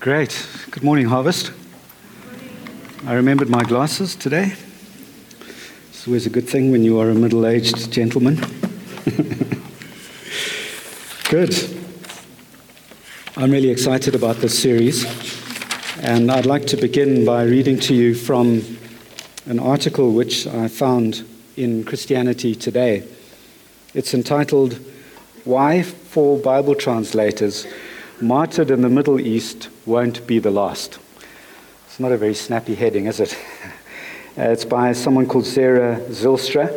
Great. Good morning, Harvest. I remembered my glasses today. It's always a good thing when you are a middle aged gentleman. good. I'm really excited about this series, and I'd like to begin by reading to you from an article which I found in Christianity Today. It's entitled, Why Four Bible Translators Martyred in the Middle East Won't Be the Last. It's not a very snappy heading, is it? Uh, it's by someone called Sarah Zylstra,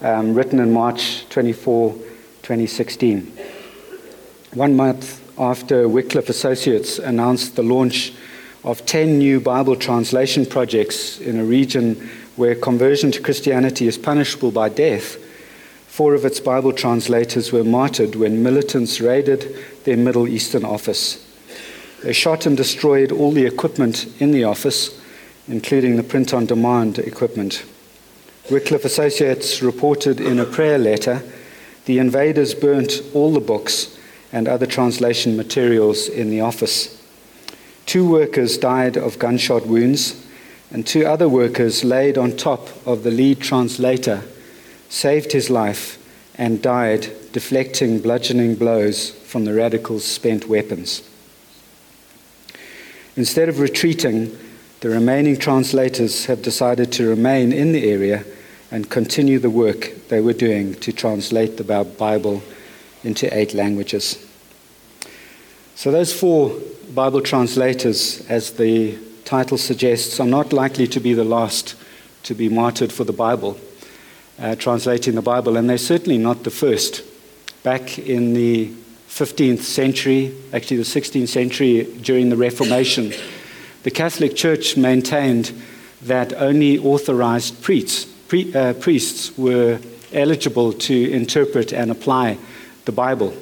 um, written in March 24, 2016. One month after Wycliffe Associates announced the launch of 10 new Bible translation projects in a region where conversion to Christianity is punishable by death, four of its Bible translators were martyred when militants raided their Middle Eastern office. They shot and destroyed all the equipment in the office, including the print on demand equipment. Wycliffe Associates reported in a prayer letter the invaders burnt all the books and other translation materials in the office. Two workers died of gunshot wounds, and two other workers laid on top of the lead translator, saved his life, and died deflecting bludgeoning blows from the radicals' spent weapons. Instead of retreating, the remaining translators have decided to remain in the area and continue the work they were doing to translate the Bible into eight languages. So, those four Bible translators, as the title suggests, are not likely to be the last to be martyred for the Bible, uh, translating the Bible, and they're certainly not the first. Back in the 15th century, actually the 16th century, during the Reformation, the Catholic Church maintained that only authorized priests, pre, uh, priests were eligible to interpret and apply the Bible.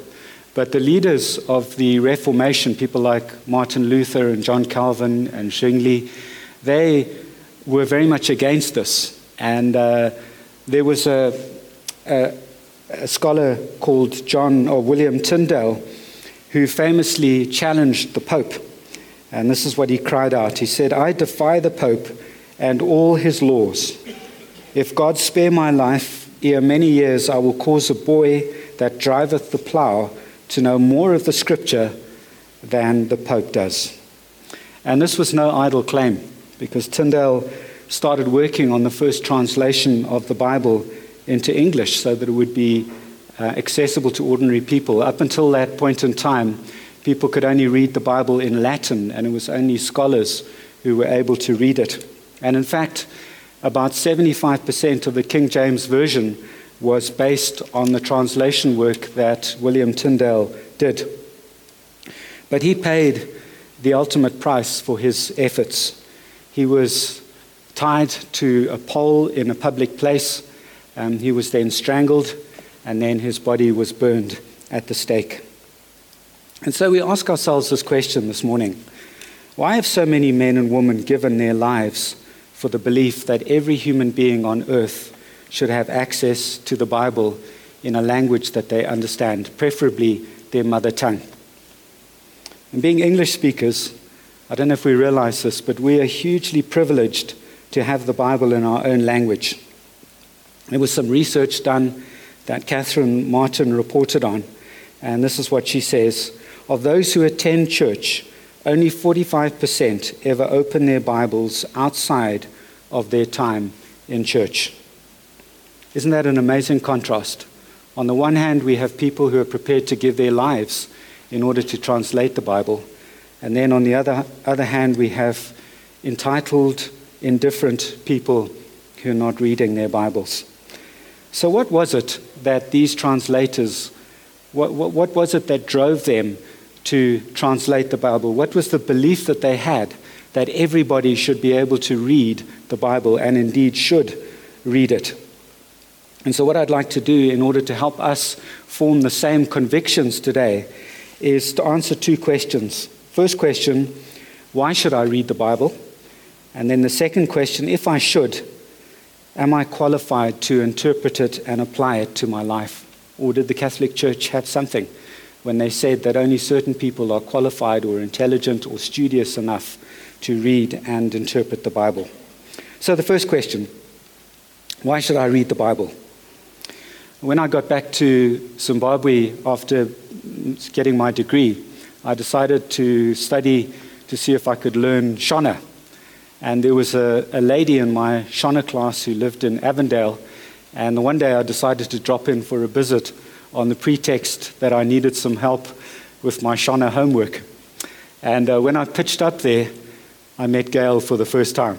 But the leaders of the Reformation, people like Martin Luther and John Calvin and Zwingli, they were very much against this. And uh, there was a, a, a scholar called John or William Tyndale who famously challenged the Pope. And this is what he cried out. He said, I defy the Pope and all his laws. If God spare my life, ere many years I will cause a boy that driveth the plough to know more of the scripture than the Pope does. And this was no idle claim, because Tyndale started working on the first translation of the Bible into English so that it would be uh, accessible to ordinary people. Up until that point in time, people could only read the Bible in Latin, and it was only scholars who were able to read it. And in fact, about 75% of the King James Version was based on the translation work that William Tyndale did. But he paid the ultimate price for his efforts. He was tied to a pole in a public place um, he was then strangled, and then his body was burned at the stake. And so we ask ourselves this question this morning Why have so many men and women given their lives for the belief that every human being on earth should have access to the Bible in a language that they understand, preferably their mother tongue? And being English speakers, I don't know if we realize this, but we are hugely privileged to have the Bible in our own language. There was some research done that Catherine Martin reported on, and this is what she says Of those who attend church, only 45% ever open their Bibles outside of their time in church. Isn't that an amazing contrast? On the one hand, we have people who are prepared to give their lives in order to translate the Bible. And then on the other, other hand, we have entitled, indifferent people who are not reading their Bibles. So, what was it that these translators, what, what, what, was it that drove them to translate the Bible? What was the belief that they had that everybody should be able to read the Bible and indeed should read it? And so, what I'd like to do in order to help us form the same convictions today is to answer two questions. First question, why should I read the Bible? And then the second question, if I should, Am I qualified to interpret it and apply it to my life? Or did the Catholic Church have something when they said that only certain people are qualified or intelligent or studious enough to read and interpret the Bible. So, the first question why should I read the Bible? When I got back to Zimbabwe after getting my degree, I decided to study to see if I could learn Shona. And there was a, a lady in my Shona class who lived in Avondale. And one day I decided to drop in for a visit on the pretext that I needed some help with my Shona homework. And uh, when I pitched up there, I met Gail for the first time.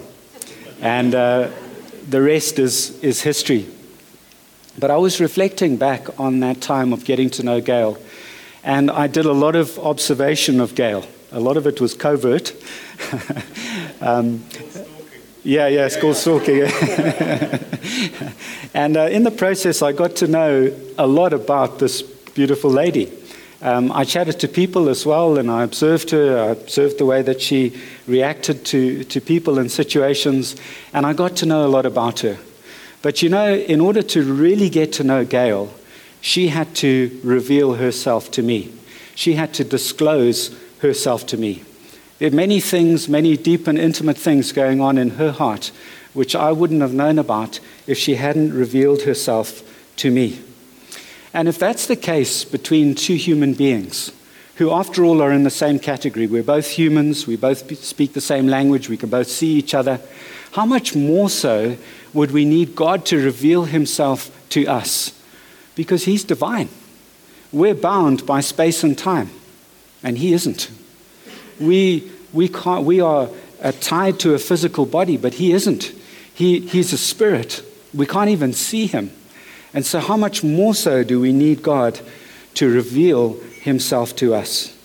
And uh, the rest is, is history. But I was reflecting back on that time of getting to know Gail, and I did a lot of observation of Gail. A lot of it was covert. um, yeah, yeah, school stalking. and uh, in the process, I got to know a lot about this beautiful lady. Um, I chatted to people as well, and I observed her. I observed the way that she reacted to, to people and situations, and I got to know a lot about her. But you know, in order to really get to know Gail, she had to reveal herself to me. She had to disclose herself to me. There are many things, many deep and intimate things going on in her heart, which I wouldn't have known about if she hadn't revealed herself to me. And if that's the case between two human beings, who after all are in the same category, we're both humans, we both speak the same language, we can both see each other, how much more so would we need God to reveal himself to us? Because he's divine. We're bound by space and time, and he isn't. We, we, can't, we are uh, tied to a physical body, but he isn't. He, he's a spirit. We can't even see him. And so, how much more so do we need God to reveal himself to us?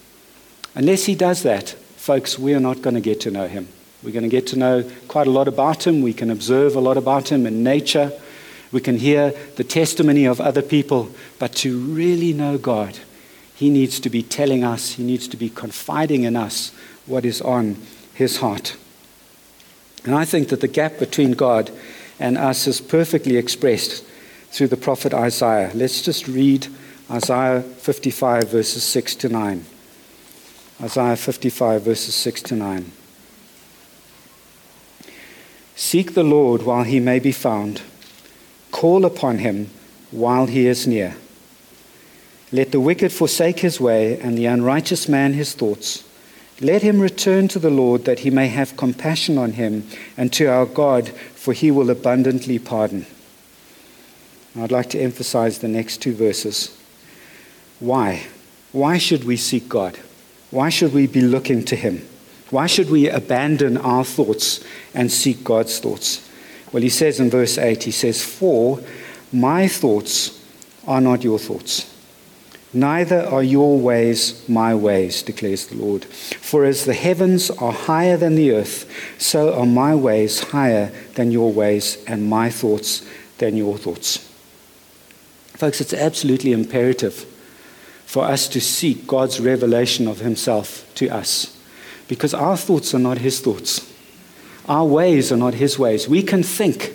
Unless he does that, folks, we are not going to get to know him. We're going to get to know quite a lot about him. We can observe a lot about him in nature. We can hear the testimony of other people. But to really know God, he needs to be telling us, He needs to be confiding in us what is on His heart. And I think that the gap between God and us is perfectly expressed through the prophet Isaiah. Let's just read Isaiah 55, verses 6 to 9. Isaiah 55, verses 6 to 9. Seek the Lord while he may be found, call upon him while he is near. Let the wicked forsake his way, and the unrighteous man his thoughts. Let him return to the Lord, that he may have compassion on him, and to our God, for he will abundantly pardon. I'd like to emphasize the next two verses. Why? Why should we seek God? Why should we be looking to him? Why should we abandon our thoughts and seek God's thoughts? Well, he says in verse 8, he says, For my thoughts are not your thoughts Neither are your ways my ways, declares the Lord. For as the heavens are higher than the earth, so are my ways higher than your ways, and my thoughts than your thoughts. Folks, it's absolutely imperative for us to seek God's revelation of Himself to us, because our thoughts are not His thoughts, our ways are not His ways. We can think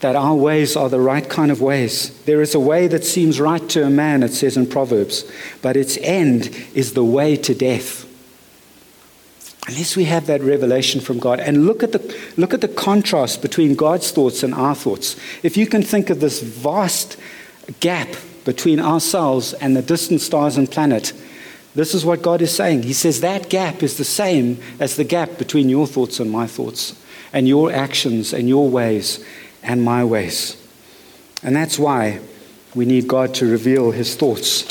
that our ways are the right kind of ways. There is a way that seems right to a man, it says in Proverbs, but its end is the way to death. Unless we have that revelation from God. And look at, the, look at the contrast between God's thoughts and our thoughts. If you can think of this vast gap between ourselves and the distant stars and planet, this is what God is saying. He says that gap is the same as the gap between your thoughts and my thoughts, and your actions and your ways and my ways. And that's why we need God to reveal his thoughts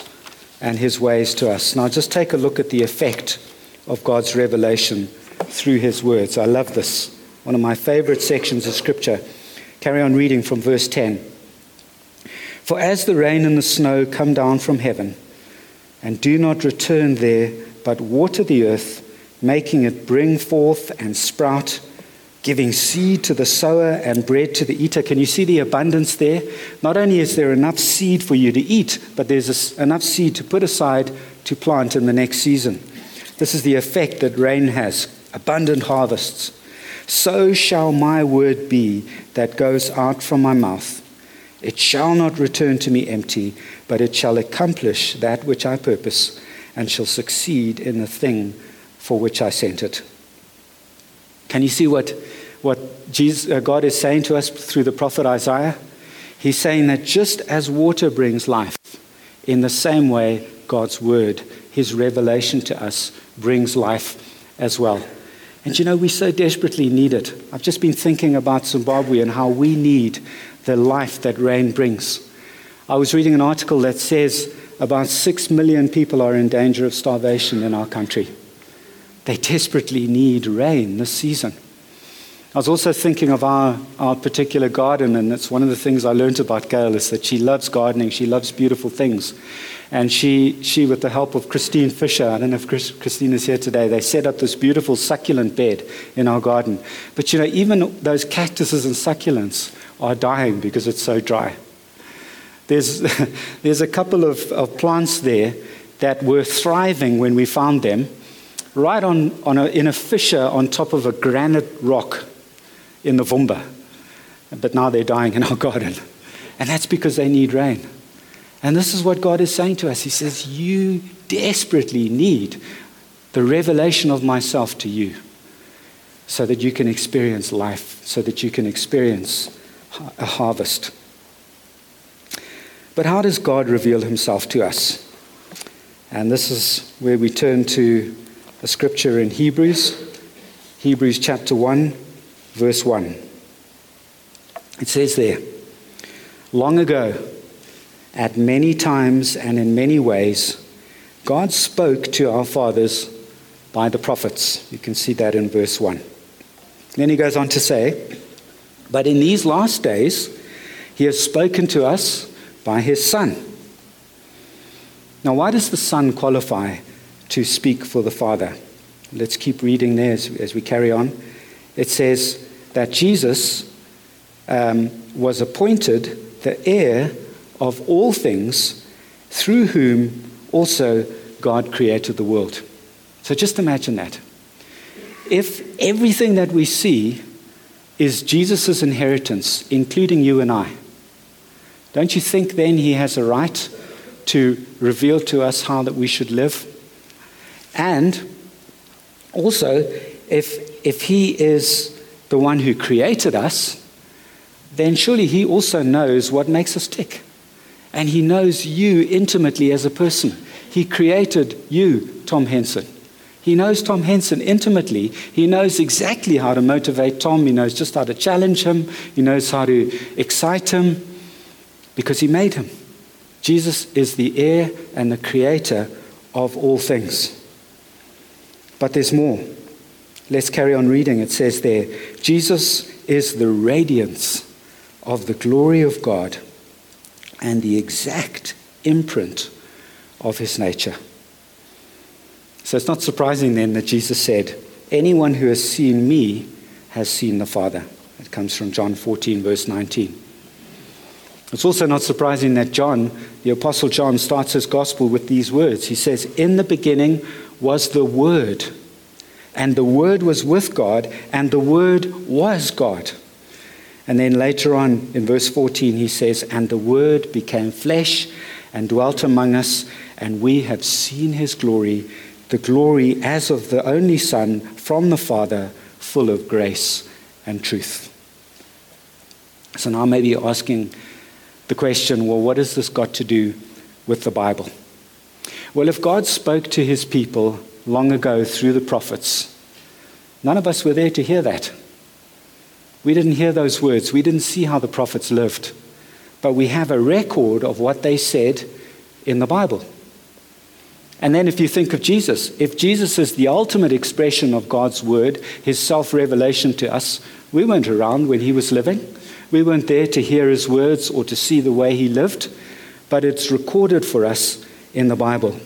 and his ways to us. Now, just take a look at the effect of God's revelation through his words. I love this. One of my favorite sections of scripture. Carry on reading from verse 10. For as the rain and the snow come down from heaven, and do not return there, but water the earth, making it bring forth and sprout, giving seed to the sower and bread to the eater. Can you see the abundance there? Not only is there enough seed for you to eat, but there's enough seed to put aside to plant in the next season. This is the effect that rain has abundant harvests. So shall my word be that goes out from my mouth. It shall not return to me empty, but it shall accomplish that which I purpose and shall succeed in the thing for which I sent it. Can you see what, what Jesus, uh, God is saying to us through the prophet Isaiah? He's saying that just as water brings life, in the same way, God's word, his revelation to us, brings life as well. And you know, we so desperately need it. I've just been thinking about Zimbabwe and how we need the life that rain brings. I was reading an article that says about six million people are in danger of starvation in our country. They desperately need rain this season. I was also thinking of our, our particular garden, and it's one of the things I learned about Gail is that she loves gardening, she loves beautiful things. And she, she, with the help of Christine Fisher, I don't know if Chris, Christine is here today, they set up this beautiful succulent bed in our garden. But you know, even those cactuses and succulents are dying because it's so dry. There's, there's a couple of, of plants there that were thriving when we found them, right on, on a, in a fissure on top of a granite rock in the Vumba. But now they're dying in our garden. And that's because they need rain. And this is what God is saying to us. He says, You desperately need the revelation of myself to you so that you can experience life, so that you can experience a harvest. But how does God reveal himself to us? And this is where we turn to a scripture in Hebrews, Hebrews chapter 1, verse 1. It says there, Long ago, at many times and in many ways, God spoke to our fathers by the prophets. You can see that in verse 1. Then he goes on to say, but in these last days, he has spoken to us by his Son. Now, why does the Son qualify to speak for the Father? Let's keep reading there as, as we carry on. It says that Jesus um, was appointed the heir of all things, through whom also God created the world. So just imagine that. If everything that we see is Jesus' inheritance, including you and I. Don't you think then he has a right to reveal to us how that we should live? And also, if, if he is the one who created us, then surely he also knows what makes us tick. And he knows you intimately as a person. He created you, Tom Henson. He knows Tom Henson intimately. He knows exactly how to motivate Tom. He knows just how to challenge him. He knows how to excite him because he made him. Jesus is the heir and the creator of all things. But there's more. Let's carry on reading. It says there Jesus is the radiance of the glory of God and the exact imprint of his nature. So it's not surprising then that Jesus said, Anyone who has seen me has seen the Father. It comes from John 14, verse 19. It's also not surprising that John, the Apostle John, starts his gospel with these words. He says, In the beginning was the Word, and the Word was with God, and the Word was God. And then later on in verse 14, he says, And the Word became flesh and dwelt among us, and we have seen his glory the glory as of the only Son from the Father, full of grace and truth. So now maybe you're asking the question well, what has this got to do with the Bible? Well, if God spoke to his people long ago through the prophets, none of us were there to hear that. We didn't hear those words. We didn't see how the prophets lived. But we have a record of what they said in the Bible. And then, if you think of Jesus, if Jesus is the ultimate expression of God's word, his self revelation to us, we weren't around when he was living. We weren't there to hear his words or to see the way he lived, but it's recorded for us in the Bible.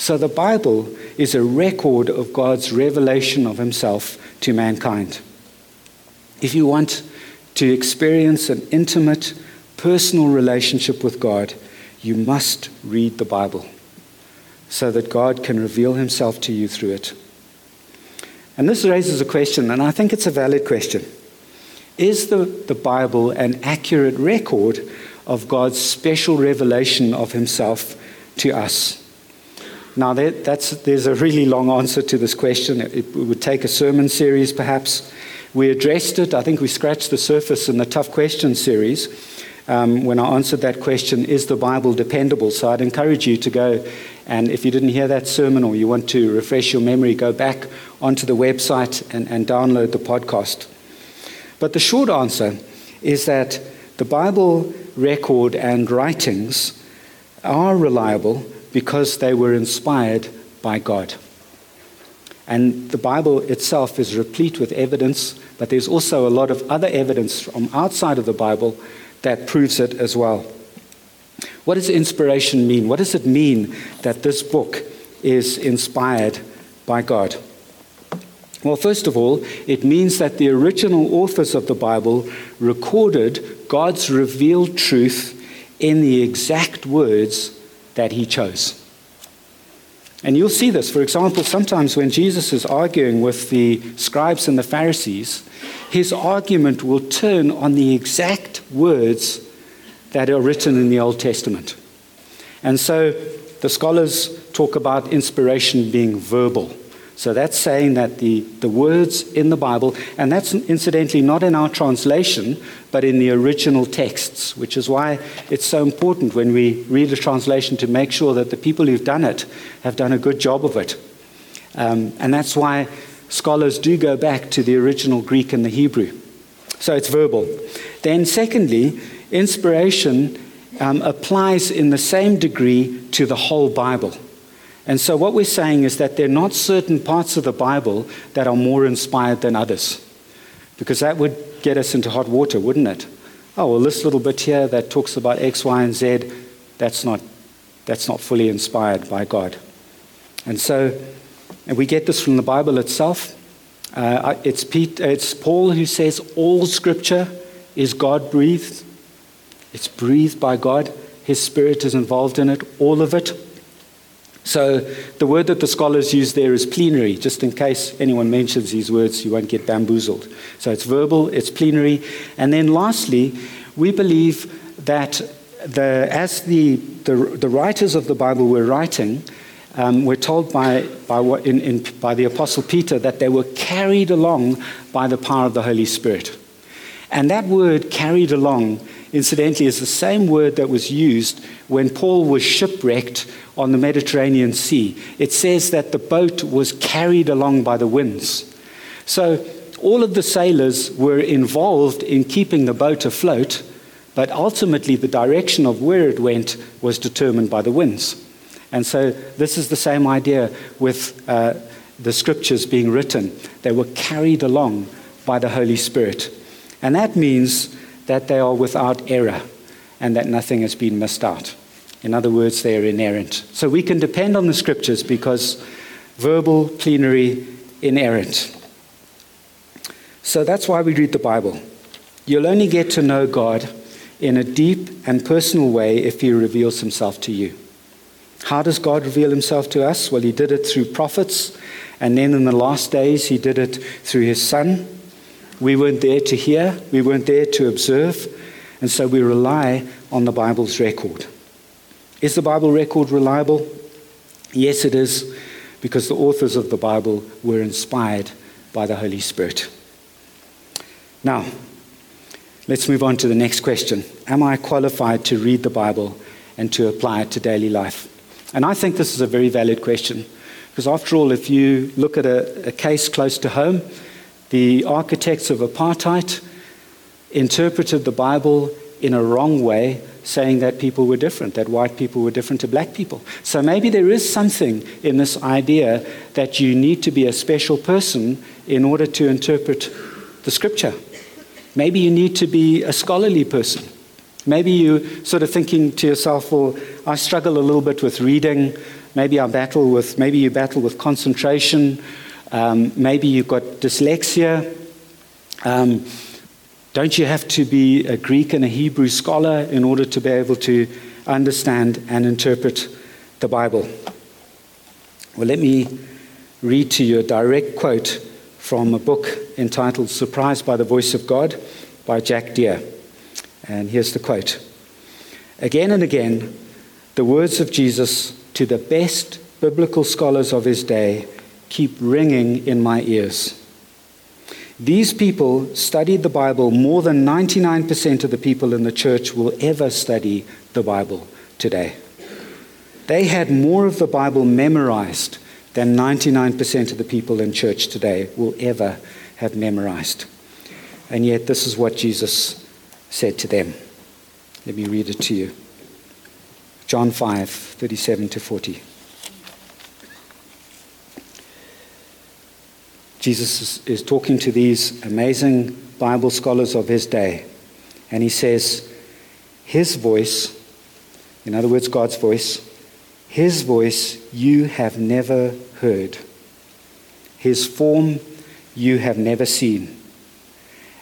So the Bible is a record of God's revelation of himself to mankind. If you want to experience an intimate, personal relationship with God, you must read the Bible so that God can reveal himself to you through it. And this raises a question, and I think it's a valid question. Is the, the Bible an accurate record of God's special revelation of himself to us. Now, there's a really long answer to this question. It, it would take a sermon series, perhaps. We addressed it, I think we scratched the surface in the Tough Question series um, when I answered that question Is the Bible dependable? So I'd encourage you to go and if you didn't hear that sermon or you want to refresh your memory, go back onto the website and, and download the podcast. But the short answer is that the Bible record and writings are reliable because they were inspired by God. And the Bible itself is replete with evidence, but there's also a lot of other evidence from outside of the Bible that proves it as well. What does inspiration mean? What does it mean that this book is inspired by God? Well, first of all, it means that the original authors of the Bible recorded God's revealed truth in the exact words that he chose. And you'll see this, for example, sometimes when Jesus is arguing with the scribes and the Pharisees, his argument will turn on the exact words that are written in the Old Testament. And so the scholars talk about inspiration being verbal. So that's saying that the, the words in the Bible, and that's incidentally not in our translation, but in the original texts, which is why it's so important when we read a translation to make sure that the people who've done it have done a good job of it. Um, and that's why scholars do go back to the original Greek and the Hebrew. So it's verbal. Then, secondly, inspiration um, applies in the same degree to the whole Bible. And so, what we're saying is that there are not certain parts of the Bible that are more inspired than others, because that would get us into hot water, wouldn't it? Oh, well, this little bit here that talks about X, Y, and Z, that's not, that's not fully inspired by God. And so, and we get this from the Bible itself. Uh, it's, Pete, it's Paul who says all scripture is God breathed. It's breathed by God. His spirit is involved in it, all of it. So the word that the scholars use there is plenary, just in case anyone mentions these words, you won't get bamboozled. So it's verbal, it's plenary. And then lastly, we believe that the, as the, the, the writers of the Bible were writing, um, we're told by, by, in, in, by the Apostle Peter that they were carried along by the power of the Holy Spirit. And that word, carried along, incidentally, is the same word that was used when Paul was shipwrecked on the Mediterranean Sea. It says that the boat was carried along by the winds. So all of the sailors were involved in keeping the boat afloat, but ultimately the direction of where it went was determined by the winds. And so this is the same idea with uh, the scriptures being written. They were carried along by the Holy Spirit. And that means that they are without error and that nothing has been missed out. In other words, they are inerrant. So we can depend on the scriptures because verbal, plenary, inerrant. So that's why we read the Bible. You'll only get to know God in a deep and personal way if He reveals Himself to you. How does God reveal Himself to us? Well, He did it through prophets, and then in the last days, He did it through His Son. We weren't there to hear, we weren't there to observe, and so we rely on the Bible's record. Is the Bible record reliable? Yes, it is, because the authors of the Bible were inspired by the Holy Spirit. Now, let's move on to the next question Am I qualified to read the Bible and to apply it to daily life? And I think this is a very valid question, because after all, if you look at a, a case close to home, the architects of apartheid interpreted the Bible in a wrong way saying that people were different, that white people were different to black people. So maybe there is something in this idea that you need to be a special person in order to interpret the scripture. Maybe you need to be a scholarly person. Maybe you're sort of thinking to yourself, well, I struggle a little bit with reading. Maybe I battle with, maybe you battle with concentration. Um, maybe you've got dyslexia. Um, don't you have to be a Greek and a Hebrew scholar in order to be able to understand and interpret the Bible? Well, let me read to you a direct quote from a book entitled Surprised by the Voice of God by Jack Deere. And here's the quote Again and again, the words of Jesus to the best biblical scholars of his day keep ringing in my ears. These people studied the Bible more than 99% of the people in the church will ever study the Bible today. They had more of the Bible memorized than 99% of the people in church today will ever have memorized. And yet, this is what Jesus said to them. Let me read it to you. John 5 37 to 40. Jesus is, is talking to these amazing Bible scholars of his day, and he says, His voice, in other words, God's voice, His voice you have never heard, His form you have never seen.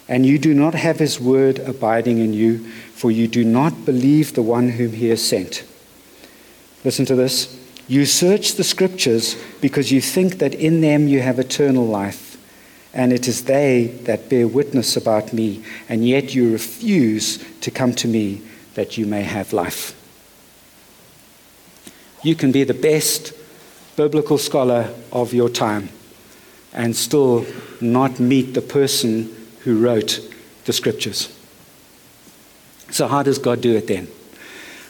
And you do not have His word abiding in you, for you do not believe the one whom He has sent. Listen to this. You search the scriptures because you think that in them you have eternal life, and it is they that bear witness about me, and yet you refuse to come to me that you may have life. You can be the best biblical scholar of your time and still not meet the person who wrote the scriptures. So, how does God do it then?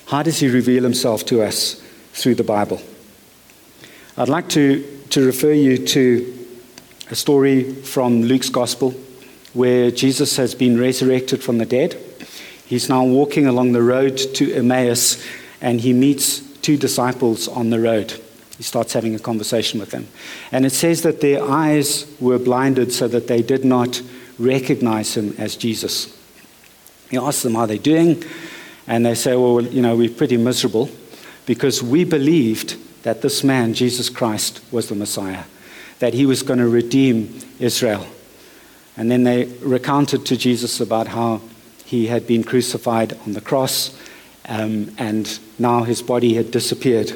How does He reveal Himself to us through the Bible? I'd like to, to refer you to a story from Luke's Gospel where Jesus has been resurrected from the dead. He's now walking along the road to Emmaus and he meets two disciples on the road. He starts having a conversation with them. And it says that their eyes were blinded so that they did not recognize him as Jesus. He asks them, How are they doing? And they say, Well, you know, we're pretty miserable because we believed that this man, Jesus Christ, was the Messiah, that he was going to redeem Israel. And then they recounted to Jesus about how he had been crucified on the cross um, and now his body had disappeared.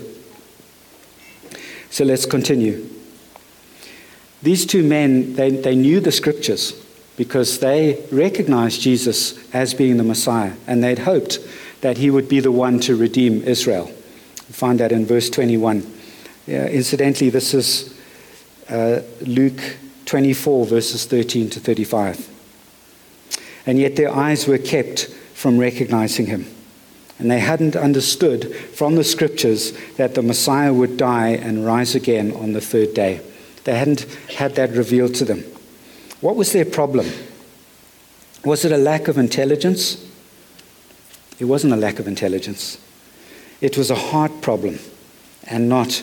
So let's continue. These two men, they, they knew the scriptures because they recognized Jesus as being the Messiah, and they'd hoped that he would be the one to redeem Israel. Find that in verse 21. Yeah, incidentally, this is uh, Luke 24, verses 13 to 35. And yet their eyes were kept from recognizing him. And they hadn't understood from the scriptures that the Messiah would die and rise again on the third day. They hadn't had that revealed to them. What was their problem? Was it a lack of intelligence? It wasn't a lack of intelligence. It was a heart problem and not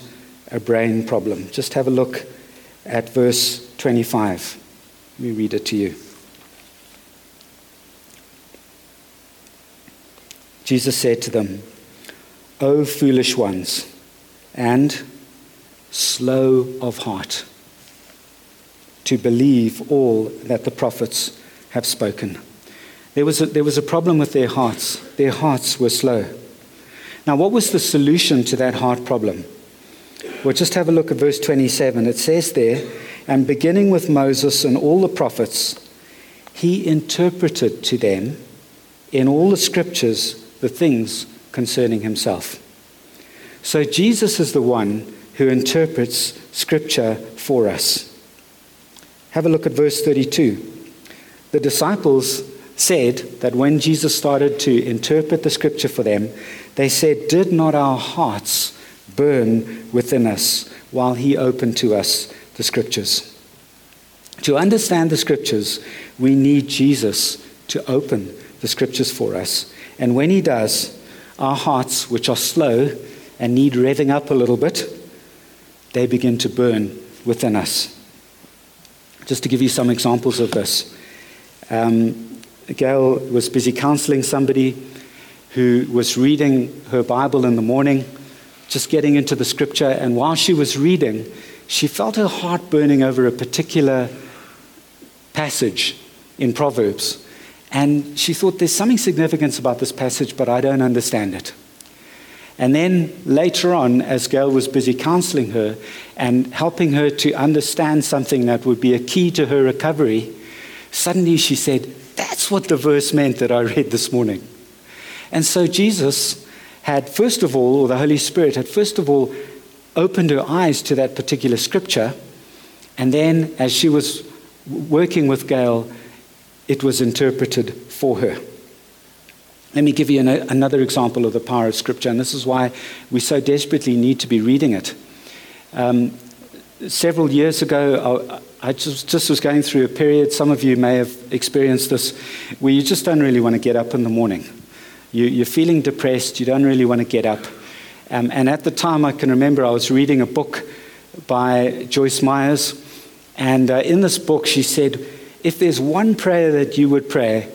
a brain problem. Just have a look at verse 25. Let me read it to you. Jesus said to them, O foolish ones, and slow of heart to believe all that the prophets have spoken. There was, a, there was a problem with their hearts. Their hearts were slow. Now, what was the solution to that heart problem? Well, just have a look at verse 27. It says there, and beginning with Moses and all the prophets, he interpreted to them in all the scriptures the things concerning himself. So Jesus is the one who interprets scripture for us. Have a look at verse 32. The disciples said that when Jesus started to interpret the scripture for them, they said, Did not our hearts burn within us while he opened to us the scriptures? To understand the scriptures, we need Jesus to open the scriptures for us. And when he does, our hearts, which are slow and need revving up a little bit, they begin to burn within us. Just to give you some examples of this, um, Gail was busy counseling somebody who was reading her Bible in the morning, just getting into the scripture, and while she was reading, she felt her heart burning over a particular passage in Proverbs. And she thought, there's something significant about this passage, but I don't understand it. And then later on, as Gail was busy counseling her and helping her to understand something that would be a key to her recovery, suddenly she said, What the verse meant that I read this morning. And so Jesus had, first of all, or the Holy Spirit had, first of all, opened her eyes to that particular scripture. And then, as she was working with Gail, it was interpreted for her. Let me give you an, another example of the power of Scripture, and this is why we so desperately need to be reading it. Um, several years ago, I, I just, just, was going through a period, some of you may have experienced this, where you just don't really want to get up in the morning. You, are feeling depressed, you don't really want to get up. Um, and at the time, I can remember I was reading a book by Joyce Meyers, and uh, in this book, she said, If there's one prayer that you would pray,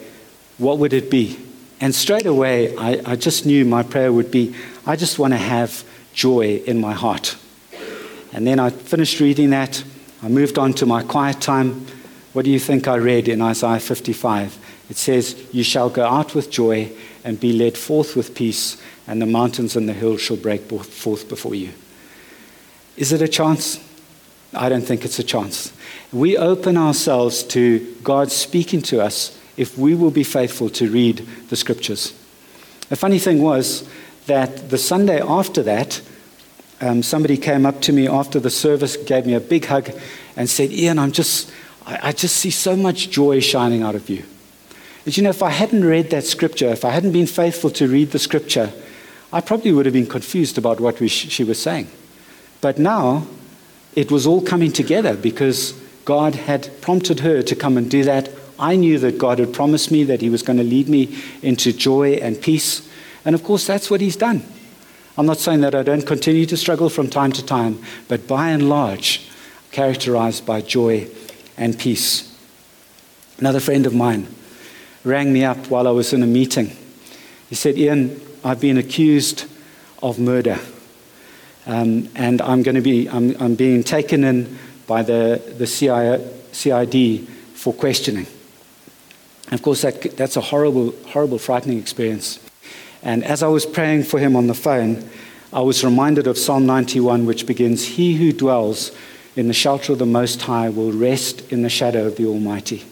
what would it be? And straight away, I, I just knew my prayer would be, I just want to have joy in my heart. And then I finished reading that. I moved on to my quiet time. What do you think I read in Isaiah 55? It says, You shall go out with joy and be led forth with peace, and the mountains and the hills shall break forth before you. Is it a chance? I don't think it's a chance. We open ourselves to God speaking to us if we will be faithful to read the scriptures. The funny thing was that the Sunday after that, um, somebody came up to me after the service, gave me a big hug, and said, Ian, I'm just, I, I just see so much joy shining out of you. But you know, if I hadn't read that scripture, if I hadn't been faithful to read the scripture, I probably would have been confused about what we, she was saying. But now, it was all coming together because God had prompted her to come and do that I knew that God had promised me that He was going to lead me into joy and peace. And of course, that's what He's done. I'm not saying that I don't continue to struggle from time to time, but by and large, characterized by joy and peace. Another friend of mine rang me up while I was in a meeting. He said, Ian, I've been accused of murder. Um, and I'm going to be, I'm, I'm being taken in by the, the CID for questioning. And of course, that, that's a horrible, horrible, frightening experience. And as I was praying for him on the phone, I was reminded of Psalm 91, which begins He who dwells in the shelter of the Most High will rest in the shadow of the Almighty.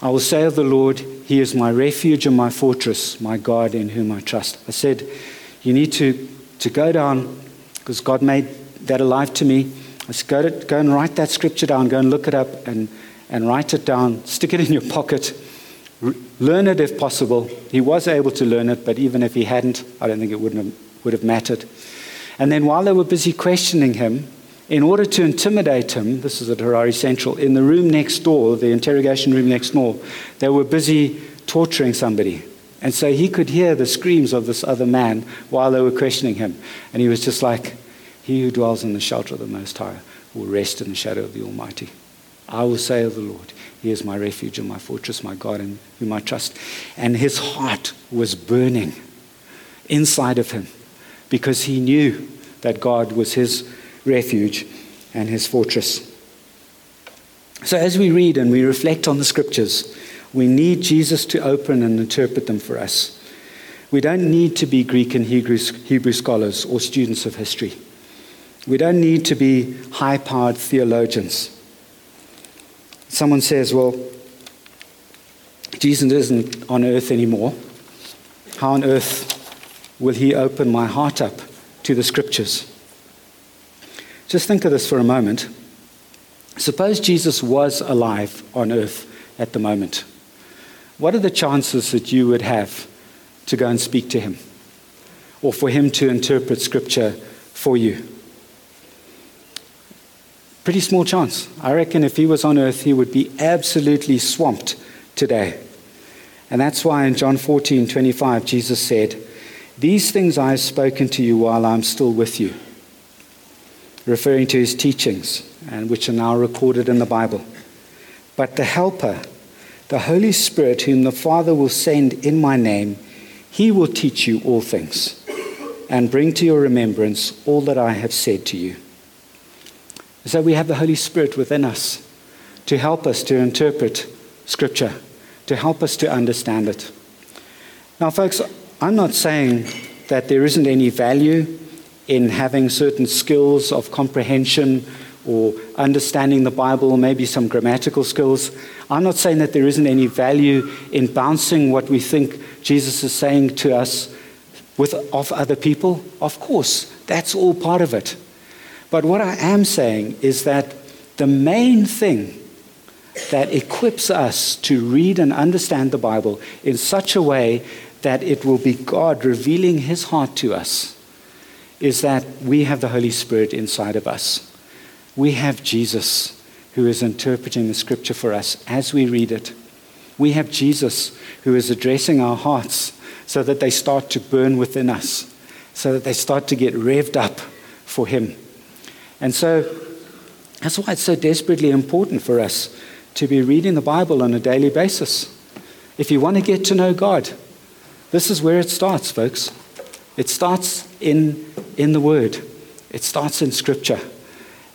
I will say of the Lord, He is my refuge and my fortress, my God in whom I trust. I said, You need to, to go down, because God made that alive to me. I said, go, to, go and write that scripture down, go and look it up, and and write it down, stick it in your pocket, learn it if possible. He was able to learn it, but even if he hadn't, I don't think it wouldn't have, would have mattered. And then while they were busy questioning him, in order to intimidate him, this is at Harare Central, in the room next door, the interrogation room next door, they were busy torturing somebody. And so he could hear the screams of this other man while they were questioning him. And he was just like, He who dwells in the shelter of the Most High will rest in the shadow of the Almighty. I will say of the Lord, He is my refuge and my fortress, my God in whom I trust. And his heart was burning inside of him because he knew that God was his refuge and his fortress. So, as we read and we reflect on the scriptures, we need Jesus to open and interpret them for us. We don't need to be Greek and Hebrew, Hebrew scholars or students of history. We don't need to be high powered theologians. Someone says, well, Jesus isn't on earth anymore. How on earth will he open my heart up to the scriptures? Just think of this for a moment. Suppose Jesus was alive on earth at the moment. What are the chances that you would have to go and speak to him? Or for him to interpret scripture for you? Pretty small chance. I reckon if he was on earth, he would be absolutely swamped today. And that's why in John 14 25, Jesus said, These things I have spoken to you while I'm still with you, referring to his teachings, and which are now recorded in the Bible. But the Helper, the Holy Spirit, whom the Father will send in my name, he will teach you all things and bring to your remembrance all that I have said to you that we have the Holy Spirit within us to help us to interpret Scripture, to help us to understand it. Now, folks, I'm not saying that there isn't any value in having certain skills of comprehension or understanding the Bible, maybe some grammatical skills. I'm not saying that there isn't any value in bouncing what we think Jesus is saying to us with, of other people? Of course, that's all part of it. But what I am saying is that the main thing that equips us to read and understand the Bible in such a way that it will be God revealing His heart to us is that we have the Holy Spirit inside of us. We have Jesus who is interpreting the scripture for us as we read it. We have Jesus who is addressing our hearts so that they start to burn within us, so that they start to get revved up for Him. And so that's why it's so desperately important for us to be reading the Bible on a daily basis. If you want to get to know God, this is where it starts, folks. It starts in, in the Word, it starts in Scripture.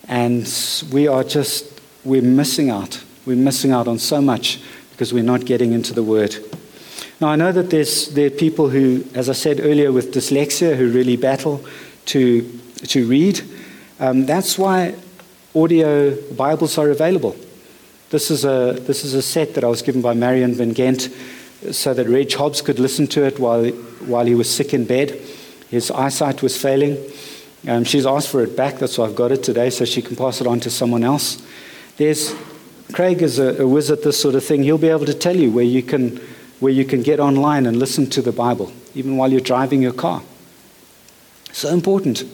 And we are just, we're missing out. We're missing out on so much because we're not getting into the Word. Now, I know that there's, there are people who, as I said earlier, with dyslexia who really battle to, to read. Um, that's why audio Bibles are available. This is, a, this is a set that I was given by Marion Van Gent so that Reg Hobbs could listen to it while, while he was sick in bed. His eyesight was failing. Um, she's asked for it back, that's why I've got it today, so she can pass it on to someone else. There's, Craig is a, a this sort of thing. He'll be able to tell you where you, can, where you can get online and listen to the Bible, even while you're driving your car. So important.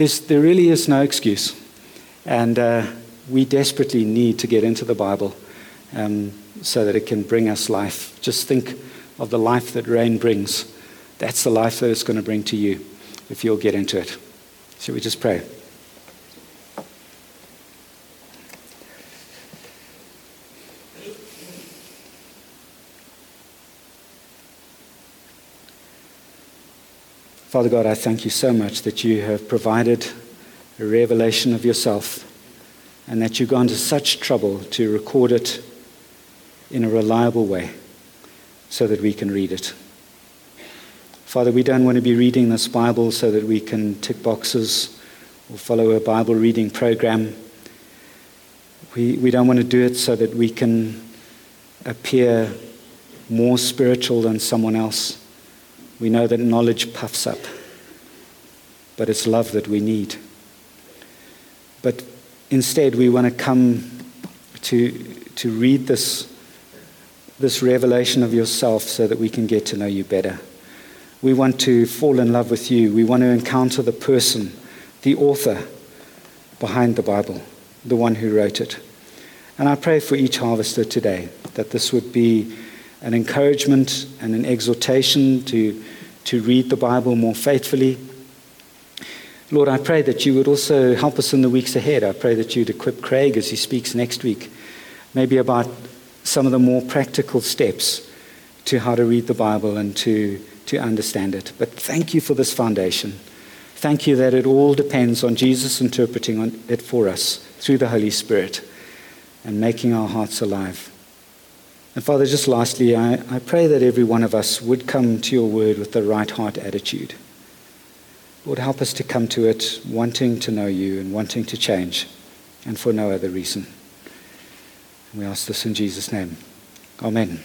There's, there really is no excuse. And uh, we desperately need to get into the Bible. Um, so that it can bring us life. Just think of the life that rain brings. That's the life that it's going to bring to you if you'll get into it. Shall we just pray? Father God, I thank you so much that you have provided a revelation of yourself and that you've gone to such trouble to record it in a reliable way so that we can read it. Father, we don't want to be reading this Bible so that we can tick boxes or follow a Bible reading program. We, we don't want to do it so that we can appear more spiritual than someone else. We know that knowledge puffs up, but it's love that we need. But instead, we want to come to, to read this this revelation of yourself so that we can get to know you better. We want to fall in love with you. We want to encounter the person, the author behind the Bible, the one who wrote it. And I pray for each harvester today that this would be an encouragement and an exhortation to, to read the Bible more faithfully. Lord, I pray that you would also help us in the weeks ahead. I pray that you'd equip Craig as he speaks next week, maybe about some of the more practical steps to how to read the Bible and to, to understand it. But thank you for this foundation. Thank you that it all depends on Jesus interpreting it for us through the Holy Spirit and making our hearts alive. And Father, just lastly, I, I pray that every one of us would come to your word with the right heart attitude. Lord, help us to come to it wanting to know you and wanting to change, and for no other reason. We ask this in Jesus' name. Amen.